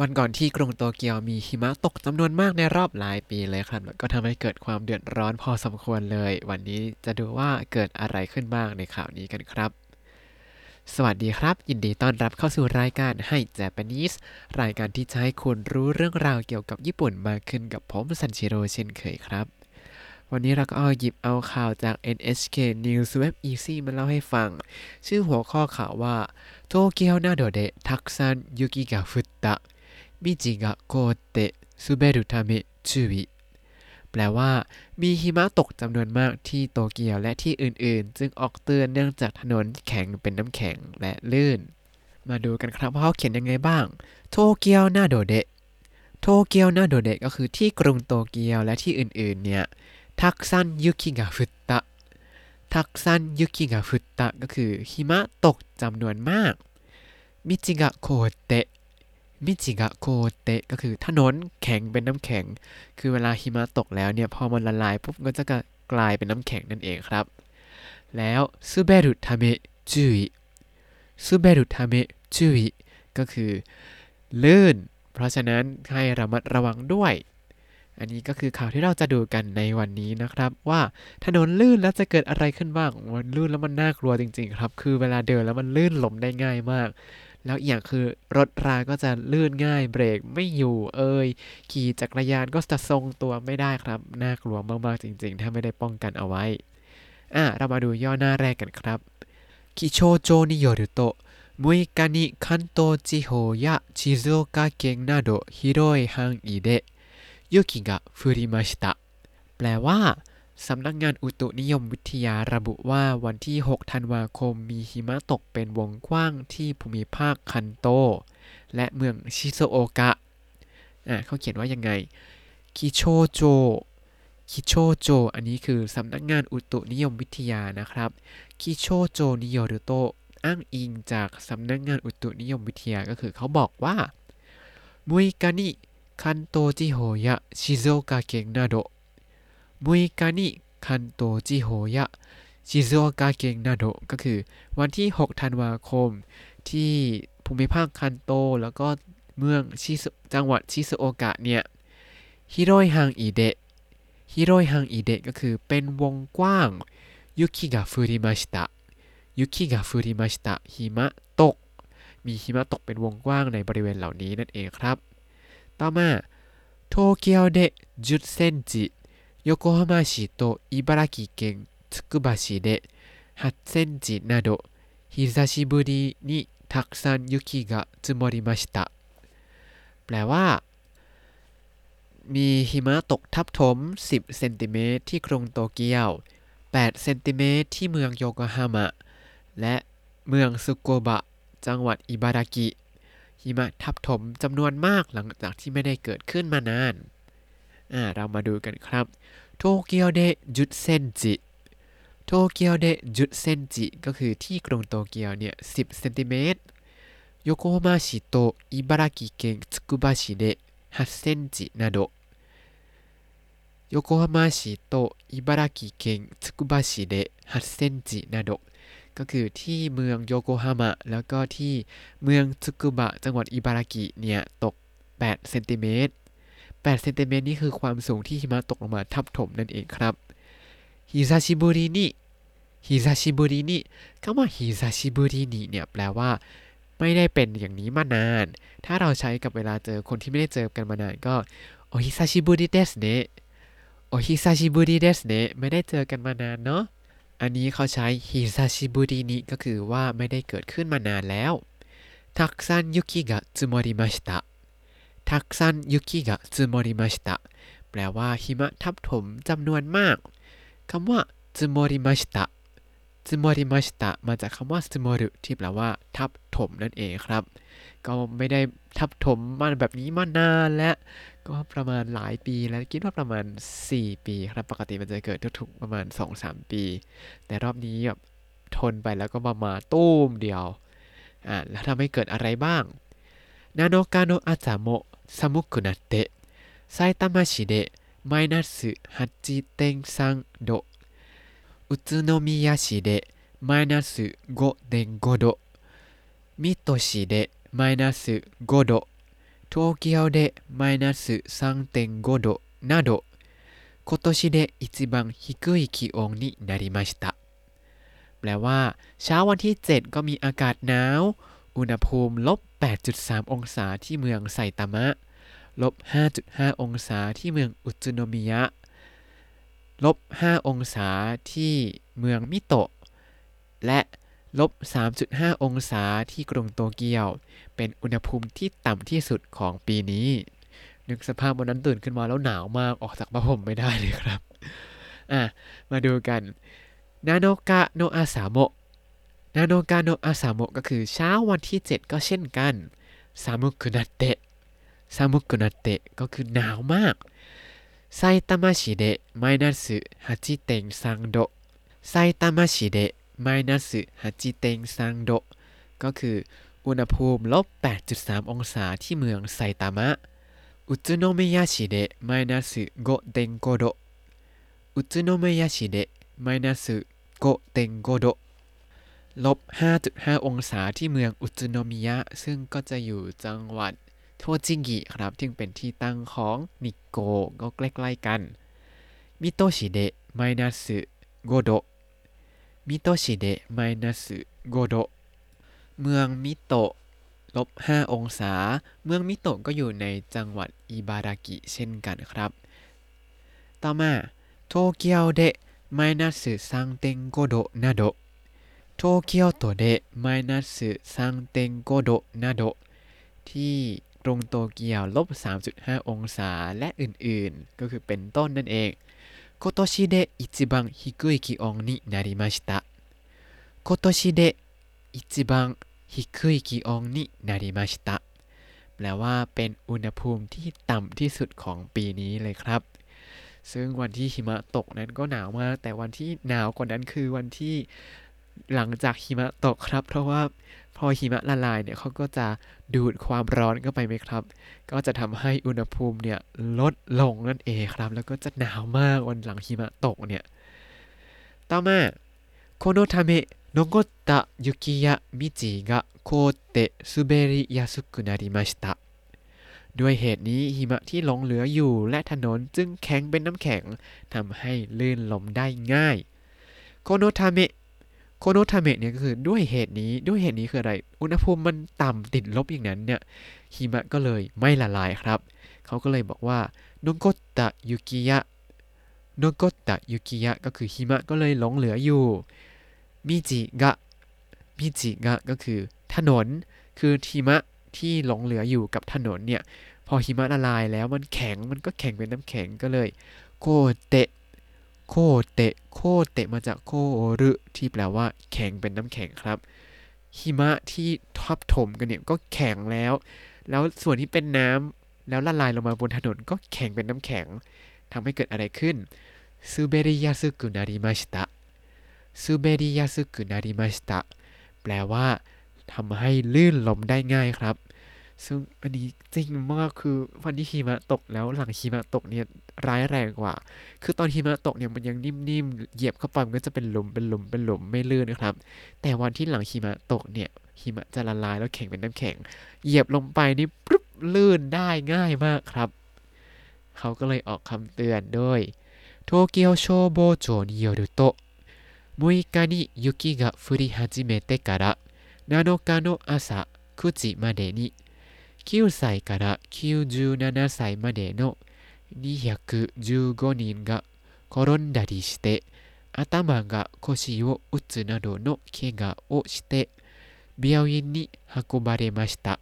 วันก่อนที่กรุงโตเกียวมีหิมะตกจำนวนมากในรอบหลายปีเลยครับ ก็ทำให้เกิดความเดือดร้อนพอสมควรเลย วันนี้จะดูว่าเกิดอะไรขึ้นบ้างในข่าวนี้กันครับ สวัสดีครับ ยินดีต้อนรับเข้าสู่รายการให้ Japanese รายการที่จะให้คุณรู้เรื่องราวเกี่ยวกับญี่ปุ่นมากขึ้นกับผมซันชิโร่เช่นเคยครับ วันนี้เราก็เอาหยิบเอาข่าวจาก NHK News Web Easy มาเล่าให้ฟัง ชื่อหัวข้อข่าวว่าโตเกียวนาโดเดะทักซันยุกิกะฟุตตะ มิจิกะโกเตะซูเบรุทาเมะจูวิแปลว่า มีหิมะตกจำนวนมากที่โตเกียวและที่อื่นๆ จึงออกเตือนเนื่องจากถนนแข็งเป็นน้ำแข็งและลื่น มาดูกันครับว่าเขาเขียนยังไงบ้าง โตเกียวนาโดเดะโตเกียวนาโดเดะก็คือที่กรุงโตเกียวและที่อื่นๆ เนี่ยたくさん雪が降った たくさん雪が降った ก็คือหิมะตกจำนวนมาก道が凍って 道が凍って ก็คือถนนแข็งเป็นน้ำแข็ง คือเวลาหิมะตกแล้วเนี่ยพอมันละลายปุ๊บก็จะกลายเป็นน้ำแข็งนั่นเองครับ แล้ว滑るため注意 滑るため注意 ก็คือลื่น เพราะฉะนั้นให้ระมัดระวังด้วย อันนี้ก็คือข่าวที่เราจะดูกันในวันนี้นะครับ ว่าถนนลื่นแล้วจะเกิดอะไรขึ้นบ้างมันลื่นแล้วมันน่ากลัวจริง ๆ ครับ คือเวลาเดินแล้วมันลื่นล้มได้ง่ายมาก แล้วอีกอย่างคือรถราก็จะลื่นง่ายเบรกไม่อยู่เอ่ยขี่จักรยานก็จะทรงตัวไม่ได้ครับ น่ากลัวมากๆจริงๆ ถ้าไม่ได้ป้องกันเอาไว้ อ่ะ เรามาดูย่อหน้าแรกกันครับ気象庁によると6日に関東地方や静岡県など広い範囲で雪が降りましたแปลว่า สำนักงานอุตุนิยมวิทยาระบุว่าวันที่ 6 ธันวาคมมีหิมะตกเป็นวงกว้างที่ภูมิภาคคันโต และเมืองชิโซโอกะอะเขาเขียนว่ายังไงคิโชโจคิโชโจ อันนี้คือสำนักงานอุตุนิยมวิทยานะครับ気象庁によると อ้างอิงจากสำนักงานอุตุนิยมวิทยาก็คือเขาบอกว่า六日に関東地方や静岡県など 六日に関東地方や静岡県など ก็คือวันที่ 6 ธันวาคม ที่ภูมิภาคคันโตแล้วก็เมืองชิจังหวัดชิซุโอกะเนี่ย広い範囲でฮิโรยฮังอิเดะก็คือเป็นวงกว้างยุกิกะฟูริมาชิตะยุกิกะฟูริมาชิตะหิมะตก มีหิมะตกเป็นวงกว้างในบริเวณเหล่านี้นั่นเองครับ ต่อมาโตเกียวเดะ10เซนจิ โยโกฮาม่า市と茨城県つくば市で8センチなど久しぶりにたくさん雪が積もりましたแปลว่า มีหิมะตกทับถม 10 เซนติเมตรที่กรุงโตเกียว 8 เซนติเมตรที่เมืองโยโกฮาม่าและเมืองซุโกบะ จังหวัดอิบารากิ หิมะทับถมจำนวนมากหลังจากที่ไม่ได้เกิดขึ้นมานาน ่าเรามาดูกันครับโตเกียวเดจุดเซนจิโตเกียวเดจุดเซนจิก็คือที่กรุงโตเกียวเนี่ย10เซนติเมตร横浜市と茨城県つくば市で8センチなど 横浜市と茨城県つくば市で8センチなど ก็คือที่เมืองโยโกฮาม่าแล้วก็ที่เมืองทึกุบะจังหวัดอิบารากิเนี่ยตก8เซนติเมตร 8เซนติเมตรนี่คือความสูงที่หิมะตกลงมาทับถมนั่นเองครับ 久しぶりに久しぶりに คำว่า 久しぶりに เนี่ยแปลว่า ไม่ได้เป็นอย่างนี้มานาน ถ้าเราใช้กับเวลาเจอคนที่ไม่ได้เจอกันมานานก็ お久しぶりですね お久しぶりですね ไม่ได้เจอกันมานานเนาะอันนี้เขาใช้ 久しぶりに ก็คือว่าไม่ได้เกิดขึ้นมานานแล้วたくさん雪が積もりました たくさん雪が積もりましたแปลว่าหิมะทับถมจำนวนมากคำว่าซึมอริมาชิตะซึมอริมาชิตะมาจากคำว่าซึมอรุที่แปลว่า ทับถมนั่นเองครับ ก็ไม่ได้ทับถมมาแบบนี้มานานแล้วก็ประมาณหลายปีแล้วคิดว่าประมาณ 4 ปีครับปกติมันจะเกิดทุกๆประมาณ 2-3 ปี แต่รอบนี้แบบทนไปแล้วก็มามาตู้มเดียวอ่าแล้วทำให้เกิดอะไรบ้างนาโนกาโนอาจาโม ซามุกุนาเตะไซตามะชิเดะマイナス8.3度宇都宮市でマイナス5.5度水戸市でマイナス5度 東京でマイナス3.5度など今年で一番低い気温になりましたแปลว่า เช้าวันที่ 7 ก็มีอากาศหนาว อุณหภูมิลบ 8.3 องศาที่เมืองไซตามะ ลบ 5.5 องศาที่เมืองอุจุโนมิยะ ลบ 5 องศาที่เมืองมิโตะ และลบ 3.5 องศาที่กรุงโตเกียว เป็นอุณหภูมิที่ต่ำที่สุดของปีนี้ นึกสภาพวันนั้นตื่นขึ้นมาแล้วหนาวมากออกจากผ้าห่มไม่ได้เลยครับ อะ มาดูกัน 七日の朝も 七日の朝も ก็คือเช้าวันที่ 7 ก็เช่นกัน寒くなって 寒くなって ก็คือหนาวมากさいたま市でマイナス八点三度 さいたま市でマイナス八点三度 ก็คืออุณหภูมิลบ 8.3 องศาที่เมืองไซตามะ 宇都宮市でマイナス五点五度宇都宮市でマイナス五点五度 ลบ 5.5 องศาที่เมืองอุตสึโนมิยะ ซึ่งก็จะอยู่จังหวัดโทจิงิครับที่เป็นที่ตั้งของนิกโกก็ใกล้ๆกัน 水戸市でマイナス五度 水戸市でマイナス五度 เมืองมิโตลบ 5 องศา เมืองมิโตก็อยู่ในจังหวัดอิบารากิเช่นกันครับ ต่อมาโตเกียวเดะไมนัสซังเต็งโกโดนาโด 東京都でマイナス3.5度などที่กรุงโตเกียวลบ 3.5 องศาและอื่นๆ ก็คือเป็นต้นนั่นเอง今年で一番低い気温になりました今年で一番低い気温になりましたแปลว่าเป็นอุณหภูมิที่ต่ำที่สุดของปีนี้เลยครับ ซึ่งวันที่หิมะตกนั้นก็หนาวมาก แต่วันที่หนาวกว่านั้นคือวันที่ หลังจากหิมะตกครับ เพราะว่าพอหิมะละลายเนี่ยเขาก็จะดูดความร้อนเข้าไปไหมครับ ก็จะทำให้อุณหภูมิเนี่ยลดลงนั่นเองครับ แล้วก็จะหนาวมากวันหลังหิมะตกเนี่ย ต่อมาこのため残った雪や道が凍って滑りやすくなりましたด้วยเหตุนี้หิมะที่หลงเหลืออยู่และถนนจึงแข็งเป็นน้ำแข็งทำให้ลื่นล้มได้ง่ายโคโนทาเมะ โคโนทาเมะเนี่ยก็คือด้วยเหตุนี้ด้วยเหตุนี้คืออะไร อุณหภูมิมันต่ำติดลบอย่างนั้นเนี่ยหิมะก็เลยไม่ละลายครับ เขาก็เลยบอกว่านโกตะยุกิยะนโกตะยุกิยะก็คือหิมะก็เลยหลงเหลืออยู่มิจิกะมิจิกะก็คือถนนคือหิมะที่หลงเหลืออยู่กับถนนเนี่ยพอหิมะละลายแล้วมันแข็งมันก็แข็งเป็นน้ำแข็งก็เลยโคเตะ โคเตะโคเตะมาจากโครุที่แปลว่า แข็งเป็นน้ำแข็งครับ หิมะที่ทับถมกันเนี่ยก็แข็งแล้ว แล้วส่วนที่เป็นน้ำแล้วละลายลงมาบนถนนก็แข็งเป็นน้ำแข็งทำให้เกิดอะไรขึ้นซูเบริยาสึกุนาริมาชิตะซูเบริยาสึกุนาริมาชิตะแปลว่าทำให้ลื่นล้มได้ง่ายครับ ซึ่งอันนี้จริงมากคือวันที่หิมะตกแล้วหลังหิมะตกเนี่ยร้ายแรงกว่า คือตอนหิมะตกเนี่ยมันยังนิ่มๆ เหยียบเข้าไปมันก็จะเป็นหลุมเป็นหลุมเป็นหลุมไม่ลื่นนะครับ แต่วันที่หลังหิมะตกเนี่ยหิมะจะละลายแล้วแข็งเป็นน้ำแข็ง เหยียบลงไปนี่ปุ๊บลื่นได้ง่ายมากครับ เขาก็เลยออกคำเตือนด้วยโตเกียวโชโบโจนิโยรุโตะมุยกานิยุกิกะฟุริฮาจิเมเตะการะนาโนกาโนอาสะคุจิมาเดนิ 9歳から97歳までの215人が転んだりして頭が腰を打つなどの怪我をして病院に運ばれました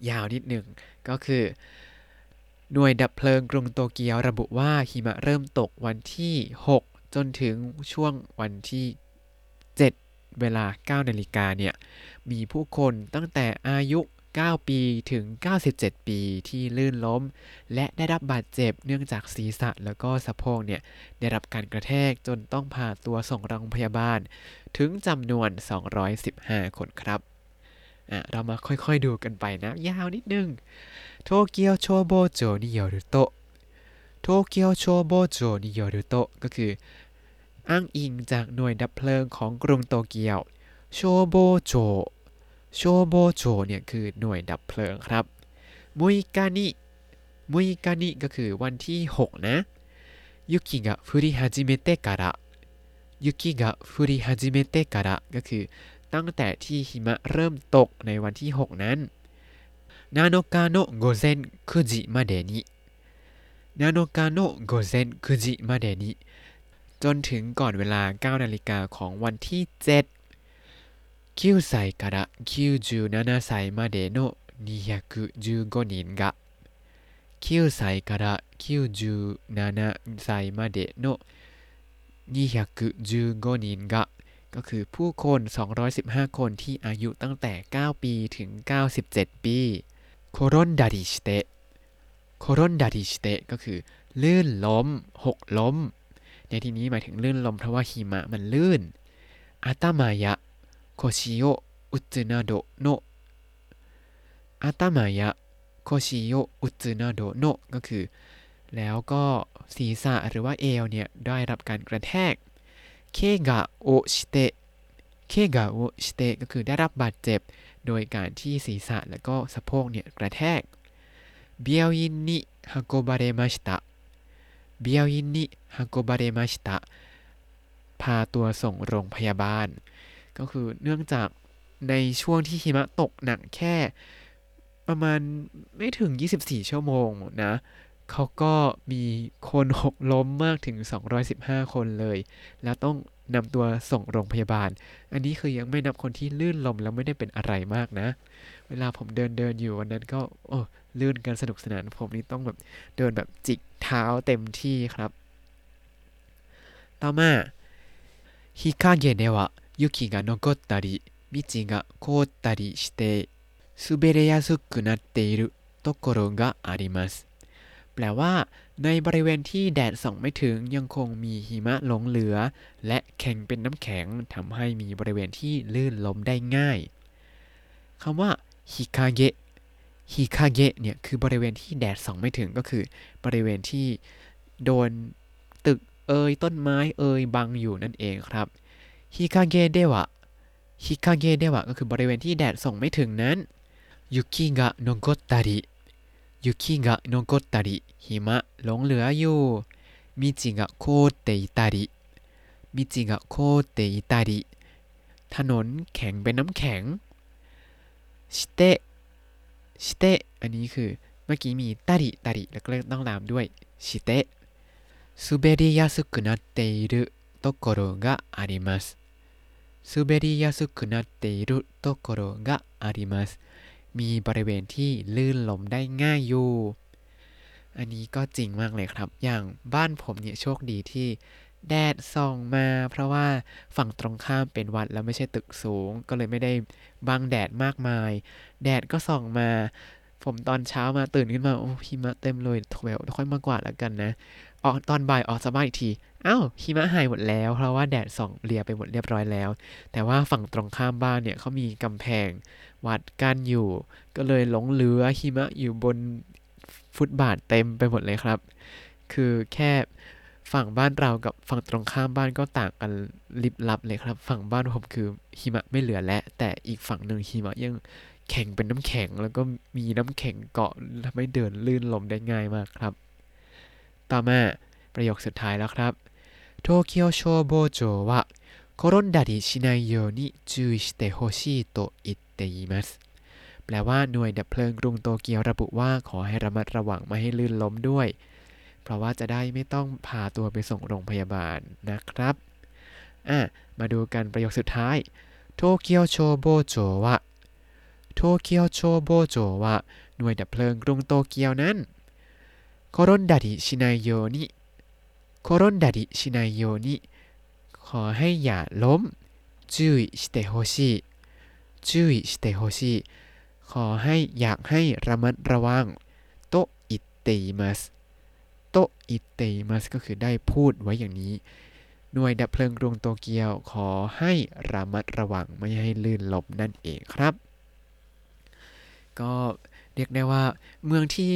ยาวนิดหนึ่งก็คือ หน่วยดับเพลิงกรุงโตเกียวระบุว่าหิมะเริ่มตกวันที่ 6 จนถึงช่วงวันที่ 7 เวลา 9 นาฬิกาเนี่ย มีผู้คนตั้งแต่อายุ 9 ปีถึง 97 ปีที่ลื่นล้ม และได้รับบาดเจ็บเนื่องจากศีรษะแล้วก็สะโพกเนี่ยได้รับการกระแทกจนต้องพาตัวส่งโรงพยาบาล ถึงจำนวน 215 คนครับอะเรามาค่อยๆดูกันไปนะ ยาวนิดนึงโตเกียวโชโบโจนิโยรุโตโตเกียวโชโบโจนิโยรุโตก็คือ อ้างอิงจากหน่วยดับเพลิงของกรุงโตเกียว消防庁 消防庁 เนี่ยคือหน่วยดับเพลิงครับ มุยกานิมุยกานิก็คือวันที่ 6 นะ雪が降り始めてから 雪が降り始めてから ก็คือตั้งแต่ที่หิมะเริ่มตกในวันที่ 6 นั้น七日の午前九時までに 七日の午前九時までにจนถึงก่อนเวลา 9 นาฬิกาของวันที่ 7 9歳から97歳までの215人が9歳から97歳までの215人がก็คือผู้คน 215 คนที่อายุตั้งแต่ 9 ปีถึง 97 ปีโครนดาริสเตะโครนดาริสเตะก็คือ ลื่นล้ม หกล้ม ในที่นี้หมายถึงลื่นล้มเพราะว่าหิมะมันลื่นอาตามายะ โคชิโยอุตสึนาโดโนอาตามายะโคชิโยอุตสึนาโดโนก็คือ แล้วก็ศีรษะหรือว่าเอวเนี่ย ได้รับการกระแทกเคกะโอชิเตะเคกะโอชิเตะก็คือได้รับบาดเจ็บ โดยการที่ศีรษะและก็สะโพกเนี่ย กระแทกเบียวยินนิฮาโกบาเรมาชิตะเบียวยินนิฮาโกบาเรมาชิตะพาตัวส่งโรงพยาบาล ก็คือเนื่องจากในช่วงที่หิมะตกหนักแค่ประมาณไม่ถึง 24 ชั่วโมงนะ เขาก็มีคนหกล้มมากถึง 215 คนเลย แล้วต้องนำตัวส่งโรงพยาบาล อันนี้คือยังไม่นับคนที่ลื่นลมแล้วไม่ได้เป็นอะไรมากนะ เวลาผมเดินเดินอยู่วันนั้นก็โอ้ลื่นกันสนุกสนาน ผมนี่ต้องแบบเดินแบบจิกเท้าเต็มที่ครับ ต่อมาฮิคาเกเนวะ ยุกิが残ったり道が凍ったりして滑りやすくなっているところがありますแปลว่า ในบริเวณที่แดดส่องไม่ถึงยังคงมีหิมะหลงเหลือ และแข็งเป็นน้ำแข็งทำให้มีบริเวณที่ลื่นล้มได้ง่ายคำว่าฮิคาเกะฮิคาเกะเนี่ยคือบริเวณที่แดดส่องไม่ถึงก็คือ บริเวณที่โดนตึกเอยต้นไม้เอยบังอยู่นั่นเองครับ ฮิคาเกเดวะฮิคาเกเดวะก็คือบริเวณที่แดดส่องไม่ถึงนั้น雪が残ったり 雪が残ったり หิมะหลงเหลืออยู่道が凍っていたり 道が凍っていたり ถนนแข็งเป็นน้ำแข็งして して อันนี้คือเมื่อกี้มี たり たり แล้วก็ต้องตามด้วยชิเตสุเบริยาสุกุนาเตอิ ところがあります滑りやすくなっているところがありますมีบริเวณที่ลื่นลมได้ง่ายอยู่ อันนี้ก็จริงมากเลยครับ อย่างบ้านผมเนี่ยโชคดีที่แดดส่องมา เพราะว่าฝั่งตรงข้ามเป็นวัดแล้วไม่ใช่ตึกสูง ก็เลยไม่ได้บังแดดมากมาย แดดก็ส่องมา ผมตอนเช้ามาตื่นขึ้นมา โอ้หิมะเต็มเลยถวค่อยมากวาดแล้วกันนะ ออกตอนบ่ายออกสบายอีกทีอ้าวหิมะหายหมดแล้ว เพราะว่าแดดส่องเลียไปหมดเรียบร้อยแล้ว แต่ว่าฝั่งตรงข้ามบ้านเนี่ยเขามีกำแพงวัดกันอยู่ ก็เลยหลงเหลือหิมะอยู่บนฟุตบาทเต็มไปหมดเลยครับ คือแค่ฝั่งบ้านเรากับฝั่งตรงข้ามบ้านก็ต่างกันลิบลับเลยครับ ฝั่งบ้านผมคือหิมะไม่เหลือแล้วแต่อีกฝั่งหนึ่งหิมะยังแข็งเป็นน้ำแข็ง แล้วก็มีน้ำแข็งเกาะทำให้เดินลื่นลมได้ง่ายมากครับ ต่อมาประโยคสุดท้ายแล้วครับ東京消防庁は転んだりしないように注意してほしいと言っています แปลว่าหน่วยดับเพลิงกรุงโตเกียวระบุว่าขอให้ระมัดระวังไม่ให้ลื่นล้มด้วย เพราะว่าจะได้ไม่ต้องพาตัวไปส่งโรงพยาบาลนะครับอะมาดูกันประโยคสุดท้าย東京消防庁は 東京消防庁วะหน่วยดับเพลิงกรุงโตเกียวนั้น โครนดาริชินายโยนิโครนดาริชินายโยนิขอให้อย่าล้ม注意してほしい注意してほしいขอให้อยากให้ระมัดระวังโตอิเตมัสโตอิเตมัสก็คือได้พูดไว้อย่างนี้ หน่วยดับเพลิงกรุงโตเกียว ขอให้ระมัดระวังไม่ให้ลื่นลมนั่นเองครับ ก็ เรียกได้ว่าเมืองที่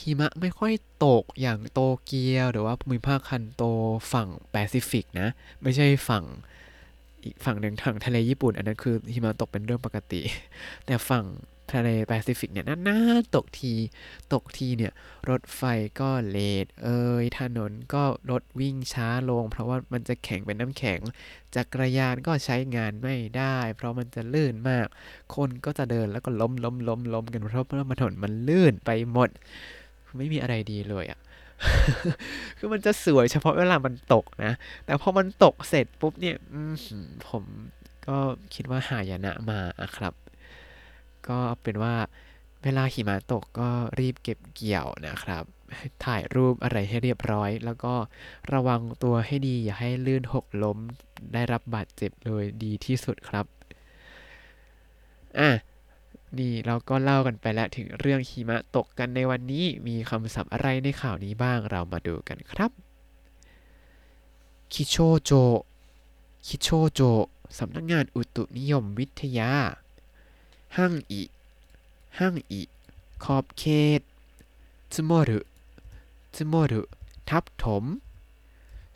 หิมะไม่ค่อยตกอย่างโตเกียว หรือว่าภูมิภาคคันโตฝั่งแปซิฟิกนะ ไม่ใช่ฝั่งอีกฝั่งหนึ่งทางทะเลญี่ปุ่น อันนั้นคือหิมะตกเป็นเรื่องปกติ แต่ฝั่ง ทะเลแปซิฟิกเนี่ยนานๆตกที ตกทีเนี่ย รถไฟก็ late เอยถนนก็รถวิ่งช้าลง เพราะว่ามันจะแข็งเป็นน้ำแข็ง จักรยานก็ใช้งานไม่ได้ เพราะมันจะลื่นมาก คนก็จะเดินแล้วก็ล้มล้มล้มล้มกันเพราะว่าถนนมันลื่นไปหมด ไม่มีอะไรดีเลยอะคือมันจะสวยเฉพาะเวลามันตกนะ แต่พอมันตกเสร็จปุ๊บเนี่ยผมก็คิดว่าหายนะมาอะครับ ก็เป็นว่าเวลาหิมะตกก็รีบเก็บเกี่ยวนะครับ ถ่ายรูปอะไรให้เรียบร้อย แล้วก็ระวังตัวให้ดีอย่าให้ลื่นหกล้มได้รับบาดเจ็บเลยดีที่สุดครับ อะนี่เราก็เล่ากันไปแล้วถึงเรื่องหิมะตกกันในวันนี้มีคำศัพท์อะไรในข่าวนี้บ้างเรามาดูกันครับคิโชโจคิโชโจสำนักงานอุตุนิยมวิทยา ห้างอิ ห้างอิ ขอบเขตつもるつもるทับถม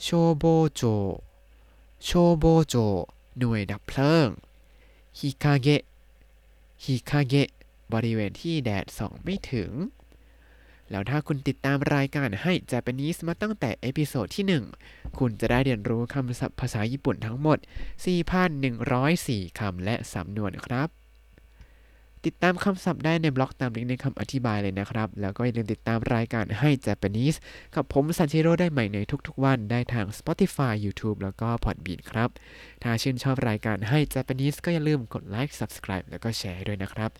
โชโบโจ โชโบโจ หน่วยดับเพลิง ฮิคาเกะ ฮิคาเกะ บริเวณที่แดดส่องไม่ถึง แล้วถ้าคุณติดตามรายการให้ Japanese มาตั้งแต่เอพิโซดที่ 1 คุณจะได้เรียนรู้คำศัพท์ภาษาญี่ปุ่นทั้งหมด 4,104 คำและสำนวนครับ ติดตามคำศัพท์ได้ในบล็อกตามลิงก์ในคำอธิบายเลยนะครับ แล้วก็อย่าลืมติดตามรายการให้ Japanese กับผมซันชิโร่ได้ใหม่ในทุกๆ วันได้ทาง Spotify YouTube แล้วก็ Podbean ครับ ถ้าชื่นชอบรายการให้ Japanese ก็อย่าลืมกดไลค์ Subscribe แล้วก็แชร์ด้วยนะครับ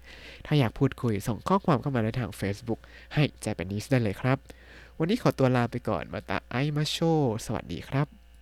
ถ้าอยากพูดคุยส่งข้อความเข้ามาได้ทาง Facebook Hai Japanese ได้เลยครับ วันนี้ขอตัวลาไปก่อนまた会いましょう สวัสดีครับ